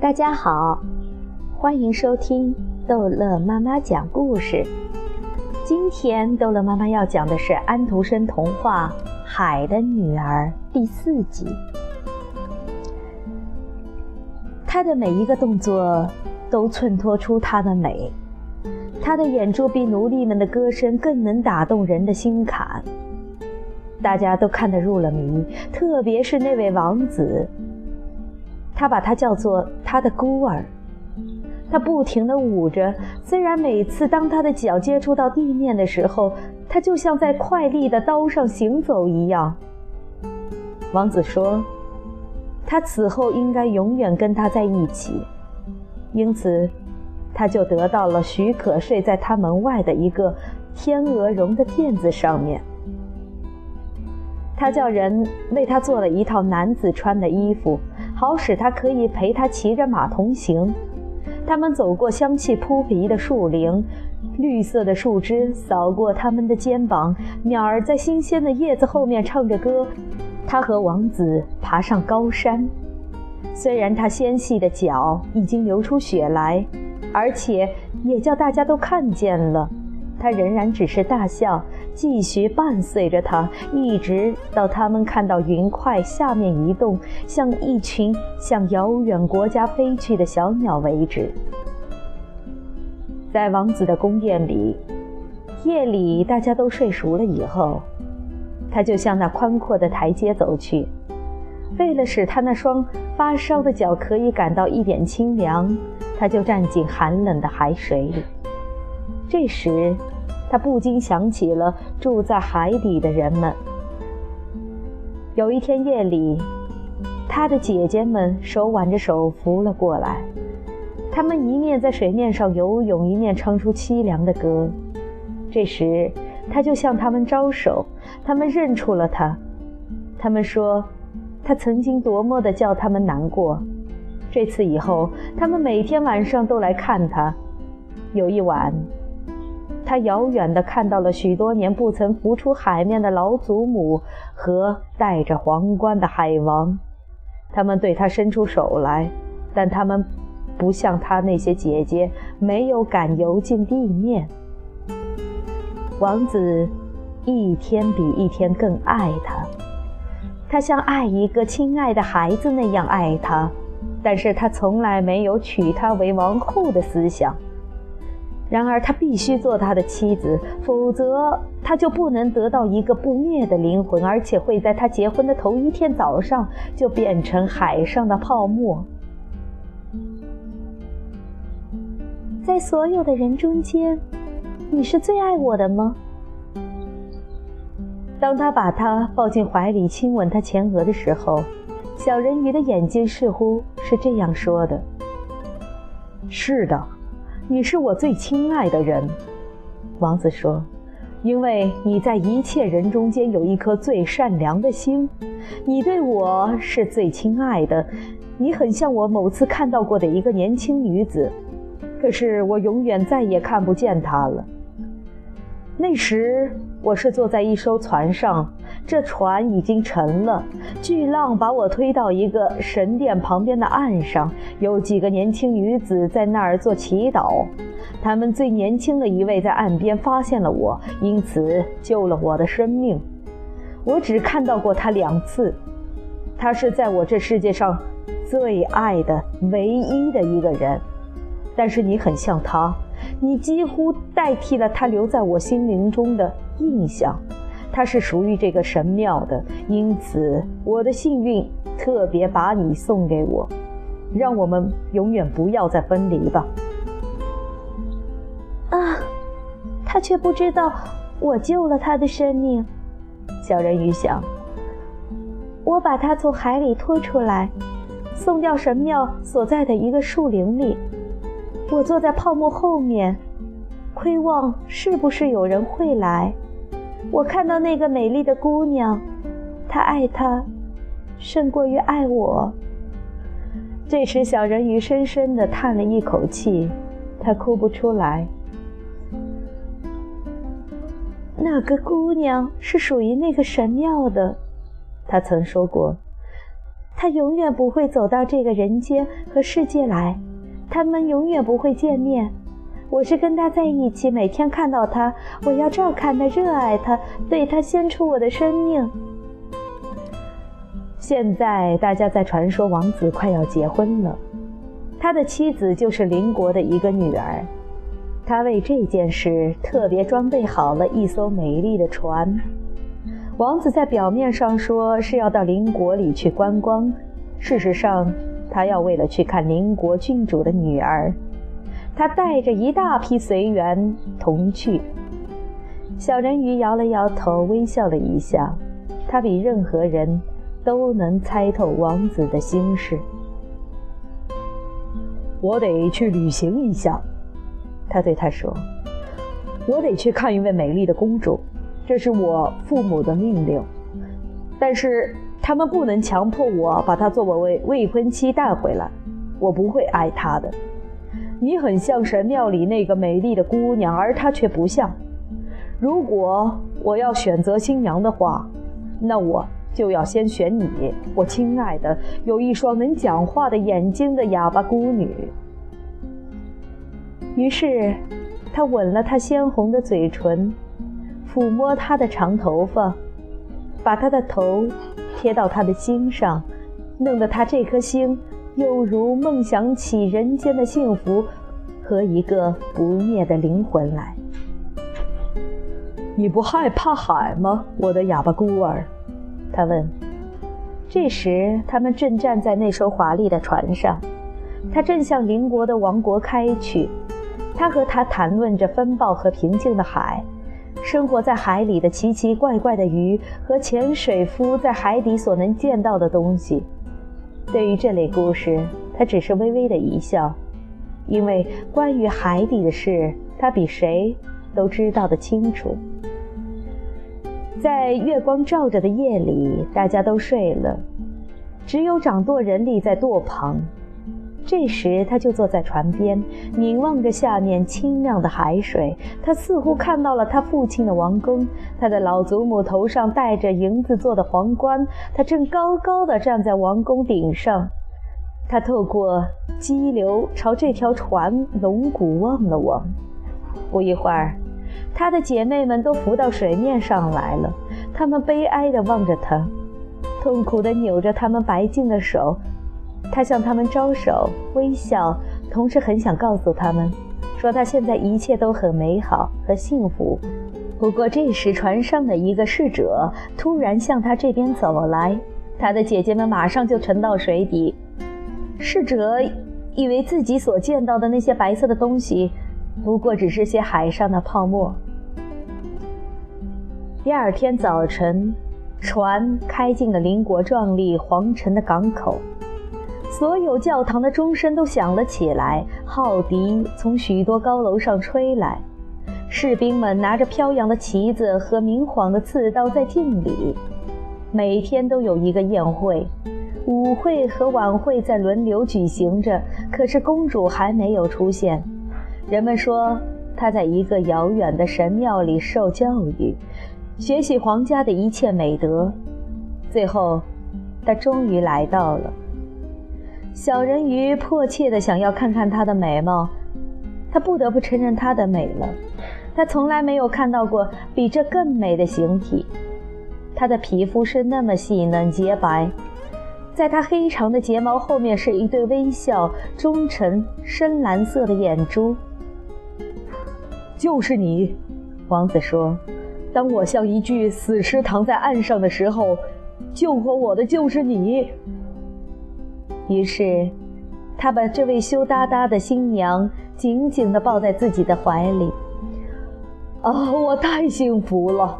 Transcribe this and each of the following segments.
大家好，欢迎收听逗乐妈妈讲故事。今天逗乐妈妈要讲的是安徒生童话《海的女儿》第四集。她的每一个动作都衬托出她的美，她的眼珠比奴隶们的歌声更能打动人的心坎。大家都看得入了迷，特别是那位王子。他把她叫做他的孤儿。他不停地舞着，虽然每次当他的脚接触到地面的时候，他就像在快利的刀上行走一样。王子说。他此后应该永远跟他在一起，因此，他就得到了许可睡在他门外的一个天鹅绒的垫子上面。他叫人为他做了一套男子穿的衣服，好使他可以陪他骑着马同行。他们走过香气扑鼻的树林，绿色的树枝扫过他们的肩膀，鸟儿在新鲜的叶子后面唱着歌。他和王子爬上高山，虽然他纤细的脚已经流出血来，而且也叫大家都看见了，他仍然只是大笑，继续伴随着他，一直到他们看到云块下面移动，像一群向遥远国家飞去的小鸟为止。在王子的宫殿里，夜里大家都睡熟了以后。他就向那宽阔的台阶走去，为了使他那双发烧的脚可以感到一点清凉，他就站进寒冷的海水里。这时，他不禁想起了住在海底的人们。有一天夜里，他的姐姐们手挽着手浮了过来，他们一面在水面上游泳，一面唱出凄凉的歌。这时，他就向他们招手。他们认出了他，他们说，他曾经多么的叫他们难过。这次以后，他们每天晚上都来看他。有一晚，他遥远地看到了许多年不曾浮出海面的老祖母和戴着皇冠的海王。他们对他伸出手来，但他们不像他那些姐姐，没有敢游进地面。王子。一天比一天更爱他，他像爱一个亲爱的孩子那样爱他，但是他从来没有娶她为王后的思想。然而他必须做他的妻子，否则他就不能得到一个不灭的灵魂，而且会在他结婚的头一天早上就变成海上的泡沫。在所有的人中间，你是最爱我的吗？当他把她抱进怀里，亲吻她前额的时候，小人鱼的眼睛似乎是这样说的：“是的，你是我最亲爱的人。”王子说：“因为你在一切人中间有一颗最善良的心，你对我是最亲爱的。你很像我某次看到过的一个年轻女子，可是我永远再也看不见她了。”那时我是坐在一艘船上，这船已经沉了。巨浪把我推到一个神殿旁边的岸上，有几个年轻女子在那儿做祈祷。她们最年轻的一位在岸边发现了我，因此救了我的生命。我只看到过她两次。她是在我这世界上最爱的唯一的一个人，但是你很像她。你几乎代替了他留在我心灵中的印象，他是属于这个神庙的，因此我的幸运特别把你送给我，让我们永远不要再分离吧。啊，他却不知道我救了他的生命。小人鱼想，我把他从海里拖出来，送掉神庙所在的一个树林里。我坐在泡沫后面，窥望是不是有人会来。我看到那个美丽的姑娘，她爱他，胜过于爱我。这时，小人鱼深深地叹了一口气，他哭不出来。那个姑娘是属于那个神庙的，他曾说过。他永远不会走到这个人间和世界来，他们永远不会见面。我是跟他在一起，每天看到他，我要照看他，热爱他，对他献出我的生命。现在大家在传说王子快要结婚了，他的妻子就是邻国的一个女儿。他为这件事特别装备好了一艘美丽的船。王子在表面上说是要到邻国里去观光，事实上，他要为了去看邻国郡主的女儿。他带着一大批随员同去。小人鱼摇了摇头，微笑了一下。他比任何人都能猜透王子的心事。我得去旅行一下。他对他说：“我得去看一位美丽的公主，这是我父母的命令。但是他们不能强迫我把她作为未婚妻带回来，我不会爱她的。你很像神庙里那个美丽的姑娘，而她却不像。如果我要选择新娘的话，那我就要先选你，我亲爱的，有一双能讲话的眼睛的哑巴孤女。”于是，他吻了她鲜红的嘴唇，抚摸她的长头发，把她的头贴到她的心上，弄得她这颗心又如梦想起人间的幸福和一个不灭的灵魂来。你不害怕海吗，我的哑巴孤儿？他问。这时，他们正站在那艘华丽的船上，他正向邻国的王国开去。他和他谈论着风暴和平静的海，生活在海里的奇奇怪怪的鱼和潜水夫在海底所能见到的东西。对于这类故事，他只是微微的一笑，因为关于海底的事，他比谁都知道的清楚。在月光照着的夜里，大家都睡了，只有掌舵人立在舵旁。这时，他就坐在船边，凝望着下面清亮的海水。他似乎看到了他父亲的王宫，他的老祖母头上戴着银子做的皇冠，他正高高的站在王宫顶上。他透过激流朝这条船龙骨望了望。不一会儿，他的姐妹们都浮到水面上来了，她们悲哀地望着他，痛苦地扭着他们白净的手。他向他们招手，微笑，同时很想告诉他们，说他现在一切都很美好和幸福。不过这时，船上的一个侍者突然向他这边走来，他的姐姐们马上就沉到水底。侍者以为自己所见到的那些白色的东西，不过只是些海上的泡沫。第二天早晨，船开进了邻国壮丽皇城的港口。所有教堂的钟声都响了起来，号笛从许多高楼上吹来，士兵们拿着飘扬的旗子和明晃的刺刀在敬礼。每天都有一个宴会，舞会和晚会在轮流举行着，可是公主还没有出现。人们说她在一个遥远的神庙里受教育，学习皇家的一切美德。最后，她终于来到了。小人鱼迫切地想要看看她的美貌，他不得不承认她的美了。他从来没有看到过比这更美的形体。她的皮肤是那么细嫩洁白，在她黑长的睫毛后面是一对微笑、忠诚、深蓝色的眼珠。就是你，王子说：“当我像一具死尸躺在岸上的时候，救活我的就是你。”于是，他把这位羞答答的新娘紧紧地抱在自己的怀里。啊，我太幸福了！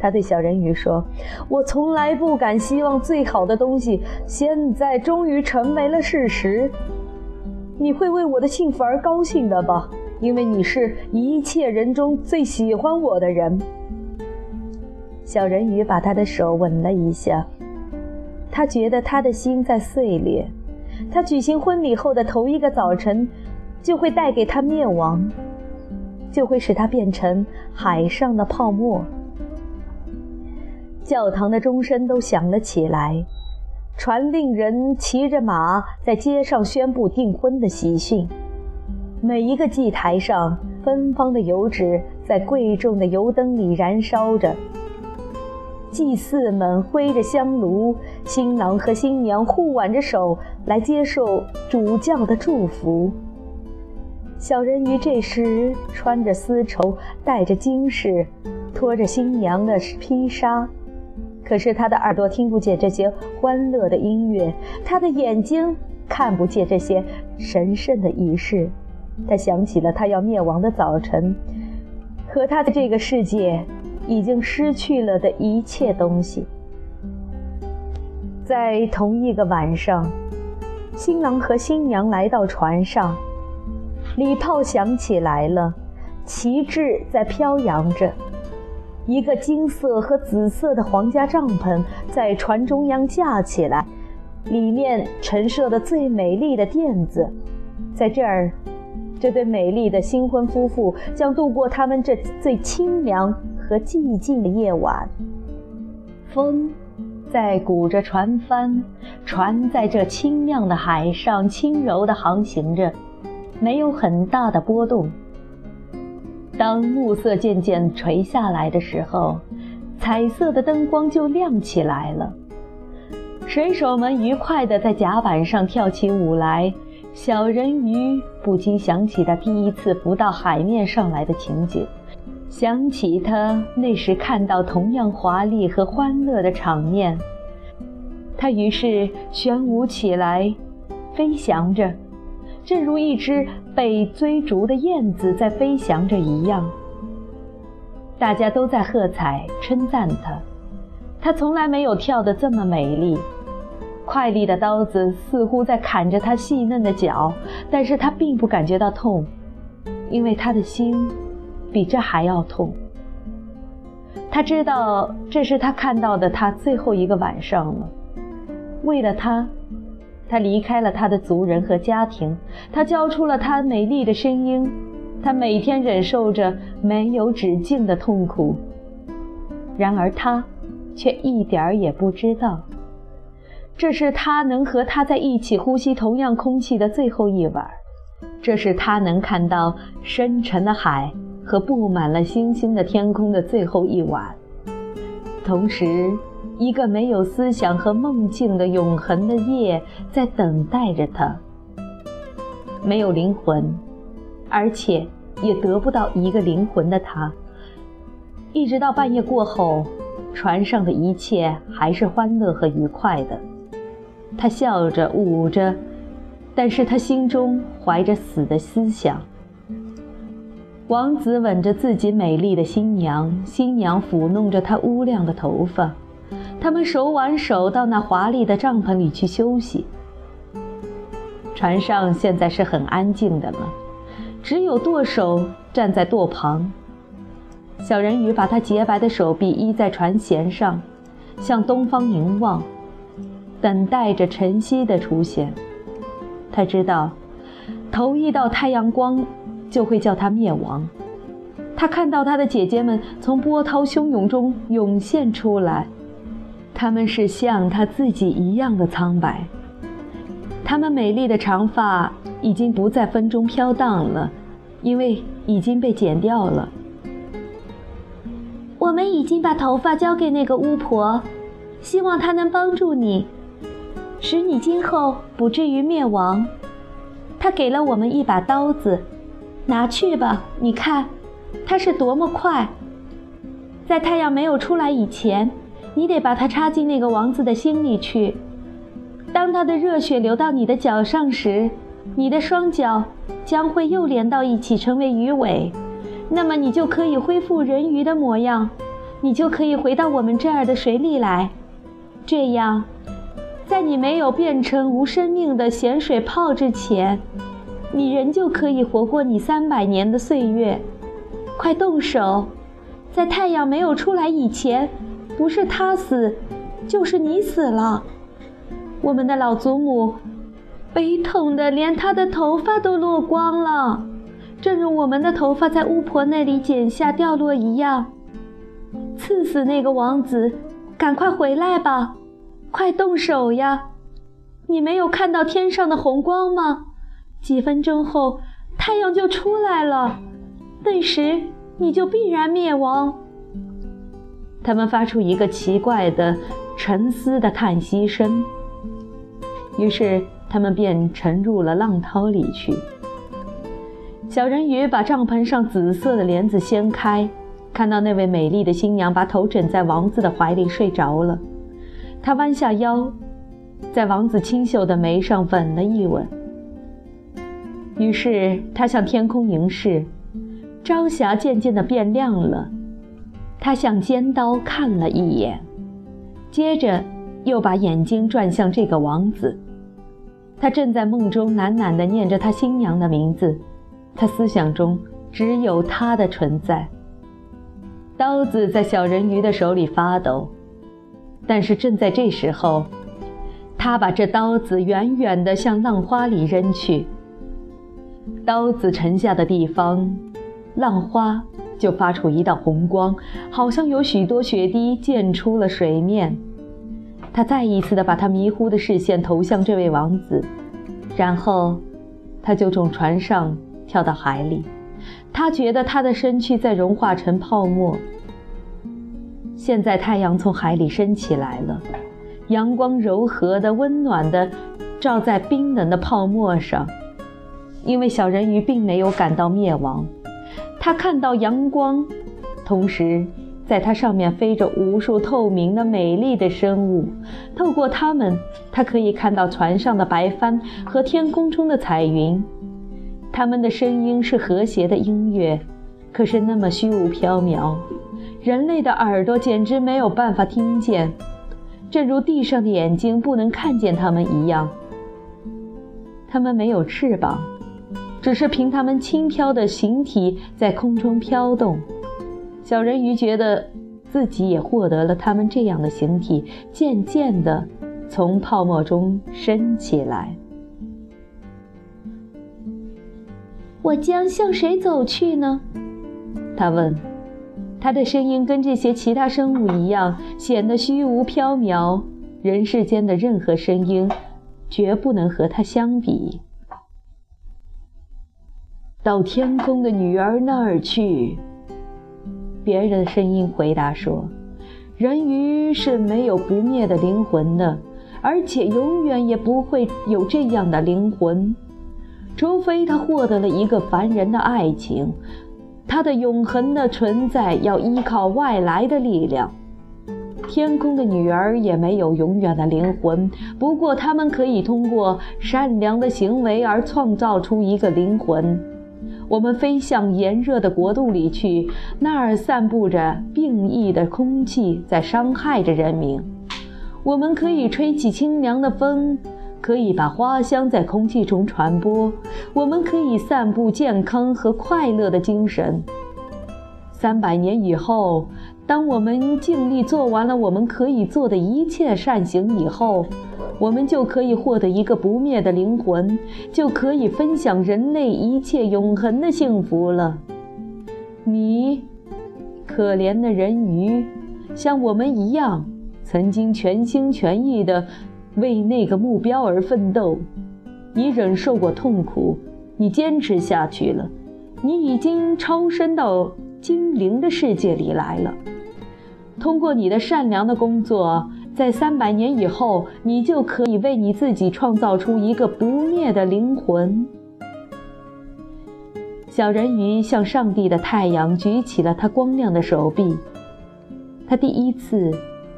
他对小人鱼说：“我从来不敢希望最好的东西，现在终于成为了事实。你会为我的幸福而高兴的吧？因为你是一切人中最喜欢我的人。”小人鱼把他的手吻了一下。他觉得他的心在碎裂，他举行婚礼后的头一个早晨，就会带给他灭亡，就会使他变成海上的泡沫。教堂的钟声都响了起来，传令人骑着马在街上宣布订婚的喜讯。每一个祭台上，芬芳的油纸在贵重的油灯里燃烧着。祭祀们挥着香炉，新郎和新娘互挽着手来接受主教的祝福。小人鱼这时穿着丝绸，戴着金饰，拖着新娘的披纱。可是他的耳朵听不见这些欢乐的音乐，他的眼睛看不见这些神圣的仪式。他想起了他要灭亡的早晨，和他的这个世界已经失去了的一切东西。在同一个晚上，新郎和新娘来到船上，礼炮响起来了，旗帜在飘扬着。一个金色和紫色的皇家帐篷在船中央架起来，里面陈设的最美丽的垫子，在这儿，这对美丽的新婚夫妇将度过他们这最清凉和寂静的夜晚。风在鼓着船帆，船在这清亮的海上轻柔地航行着，没有很大的波动。当暮色渐渐垂下来的时候，彩色的灯光就亮起来了。水手们愉快地在甲板上跳起舞来。小人鱼不禁想起他第一次浮到海面上来的情景，想起他那时看到同样华丽和欢乐的场面。他于是旋舞起来，飞翔着。正如一只被追逐的燕子在飞翔着一样，大家都在喝彩称赞他，他从来没有跳得这么美丽。快利的刀子似乎在砍着他细嫩的脚，但是他并不感觉到痛，因为他的心比这还要痛。他知道这是他看到的他最后一个晚上了。为了他。他离开了他的族人和家庭，他交出了他美丽的声音，他每天忍受着没有止境的痛苦。然而他，却一点儿也不知道，这是他能和他在一起呼吸同样空气的最后一晚，这是他能看到深沉的海和布满了星星的天空的最后一晚，同时。一个没有思想和梦境的永恒的夜在等待着他。没有灵魂，而且也得不到一个灵魂的他，一直到半夜过后，船上的一切还是欢乐和愉快的。他笑着舞着，但是他心中怀着死的思想。王子吻着自己美丽的新娘，新娘抚弄着他乌亮的头发。他们手挽手到那华丽的帐篷里去休息。船上现在是很安静的了，只有舵手站在舵旁。小人鱼把他洁白的手臂依在船舷上，向东方凝望，等待着晨曦的出现。他知道，头一道太阳光就会叫他灭亡。他看到他的姐姐们从波涛汹涌中涌现出来。他们是像他自己一样的苍白，他们美丽的长发已经不在风中飘荡了，因为已经被剪掉了。我们已经把头发交给那个巫婆，希望她能帮助你，使你今后不至于灭亡。她给了我们一把刀子，拿去吧。你看，它是多么快！在太阳没有出来以前。你得把它插进那个王子的心里去。当他的热血流到你的脚上时，你的双脚将会又连到一起，成为鱼尾。那么你就可以恢复人鱼的模样，你就可以回到我们这儿的水里来。这样，在你没有变成无生命的咸水泡之前，你仍旧可以活过你三百年的岁月。快动手，在太阳没有出来以前。不是他死，就是你死了。我们的老祖母悲痛的连她的头发都落光了，正如我们的头发在巫婆那里剪下掉落一样。刺死那个王子，赶快回来吧！快动手呀！你没有看到天上的红光吗？几分钟后，太阳就出来了，那时你就必然灭亡。”他们发出一个奇怪的、沉思的叹息声。于是，他们便沉入了浪涛里去。小人鱼把帐篷上紫色的帘子掀开，看到那位美丽的新娘把头枕在王子的怀里睡着了。他弯下腰，在王子清秀的眉上吻了一吻。于是他向天空凝视，朝霞渐渐地变亮了。他向尖刀看了一眼，接着又把眼睛转向这个王子。他正在梦中喃喃地念着他新娘的名字，他思想中只有她的存在。刀子在小人鱼的手里发抖，但是正在这时候，他把这刀子远远地向浪花里扔去。刀子沉下的地方，浪花。就发出一道红光，好像有许多血滴溅出了水面。他再一次的把他迷糊的视线投向这位王子，然后他就从船上跳到海里。他觉得他的身躯在融化成泡沫。现在太阳从海里升起来了，阳光柔和的、温暖的照在冰冷的泡沫上，因为小人鱼并没有感到灭亡。他看到阳光，同时在它上面飞着无数透明的、美丽的生物。透过它们，他可以看到船上的白帆和天空中的彩云。它们的声音是和谐的音乐，可是那么虚无缥缈，人类的耳朵简直没有办法听见，正如地上的眼睛不能看见它们一样。它们没有翅膀。只是凭它们轻飘的形体在空中飘动，小人鱼觉得自己也获得了它们这样的形体，渐渐地从泡沫中升起来。我将向谁走去呢？他问。他的声音跟这些其他生物一样，显得虚无缥缈。人世间的任何声音，绝不能和他相比。到天空的女儿那儿去。别人的声音回答说：“人鱼是没有不灭的灵魂的，而且永远也不会有这样的灵魂，除非他获得了一个凡人的爱情。他的永恒的存在要依靠外来的力量。天空的女儿也没有永远的灵魂，不过他们可以通过善良的行为而创造出一个灵魂。”我们飞向炎热的国度里去，那儿散布着病疫的空气，在伤害着人民。我们可以吹起清凉的风，可以把花香在空气中传播。我们可以散布健康和快乐的精神。三百年以后，当我们尽力做完了我们可以做的一切善行以后，我们就可以获得一个不灭的灵魂，就可以分享人类一切永恒的幸福了。你，可怜的人鱼，像我们一样，曾经全心全意地为那个目标而奋斗。你忍受过痛苦，你坚持下去了，你已经超生到精灵的世界里来了。通过你的善良的工作。在三百年以后，你就可以为你自己创造出一个不灭的灵魂。小人鱼向上帝的太阳举起了他光亮的手臂，他第一次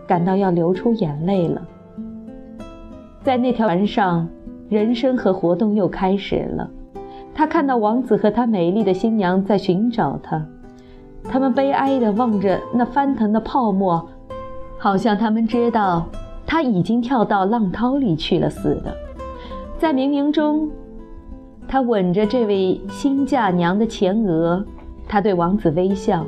感到要流出眼泪了。在那条船上，人生和活动又开始了。他看到王子和他美丽的新娘在寻找他，他们悲哀地望着那翻腾的泡沫。好像他们知道他已经跳到浪涛里去了似的，在冥冥中，他吻着这位新嫁娘的前额，他对王子微笑，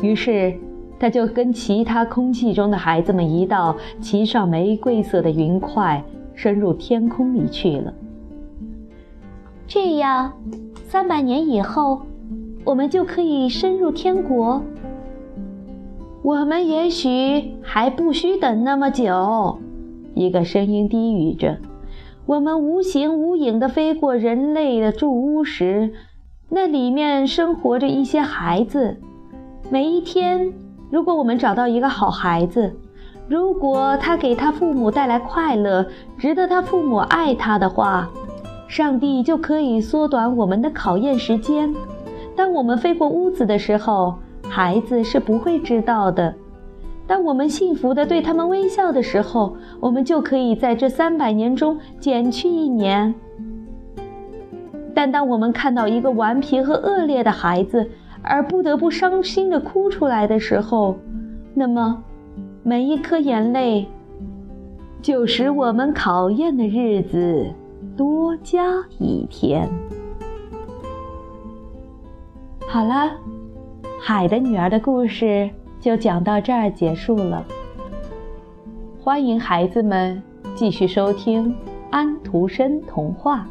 于是他就跟其他空气中的孩子们一道，骑上玫瑰色的云块，深入天空里去了。这样，三百年以后，我们就可以深入天国。我们也许还不需等那么久，一个声音低语着：“我们无形无影地飞过人类的住屋时，那里面生活着一些孩子。每一天，如果我们找到一个好孩子，如果他给他父母带来快乐，值得他父母爱他的话，上帝就可以缩短我们的考验时间。当我们飞过屋子的时候，孩子是不会知道的。”当我们幸福地对他们微笑的时候，我们就可以在这三百年中减去一年。但当我们看到一个顽皮和恶劣的孩子，而不得不伤心地哭出来的时候，那么每一颗眼泪就使我们考验的日子多加一天。好了，海的女儿的故事。就讲到这儿结束了。欢迎孩子们继续收听安徒生童话。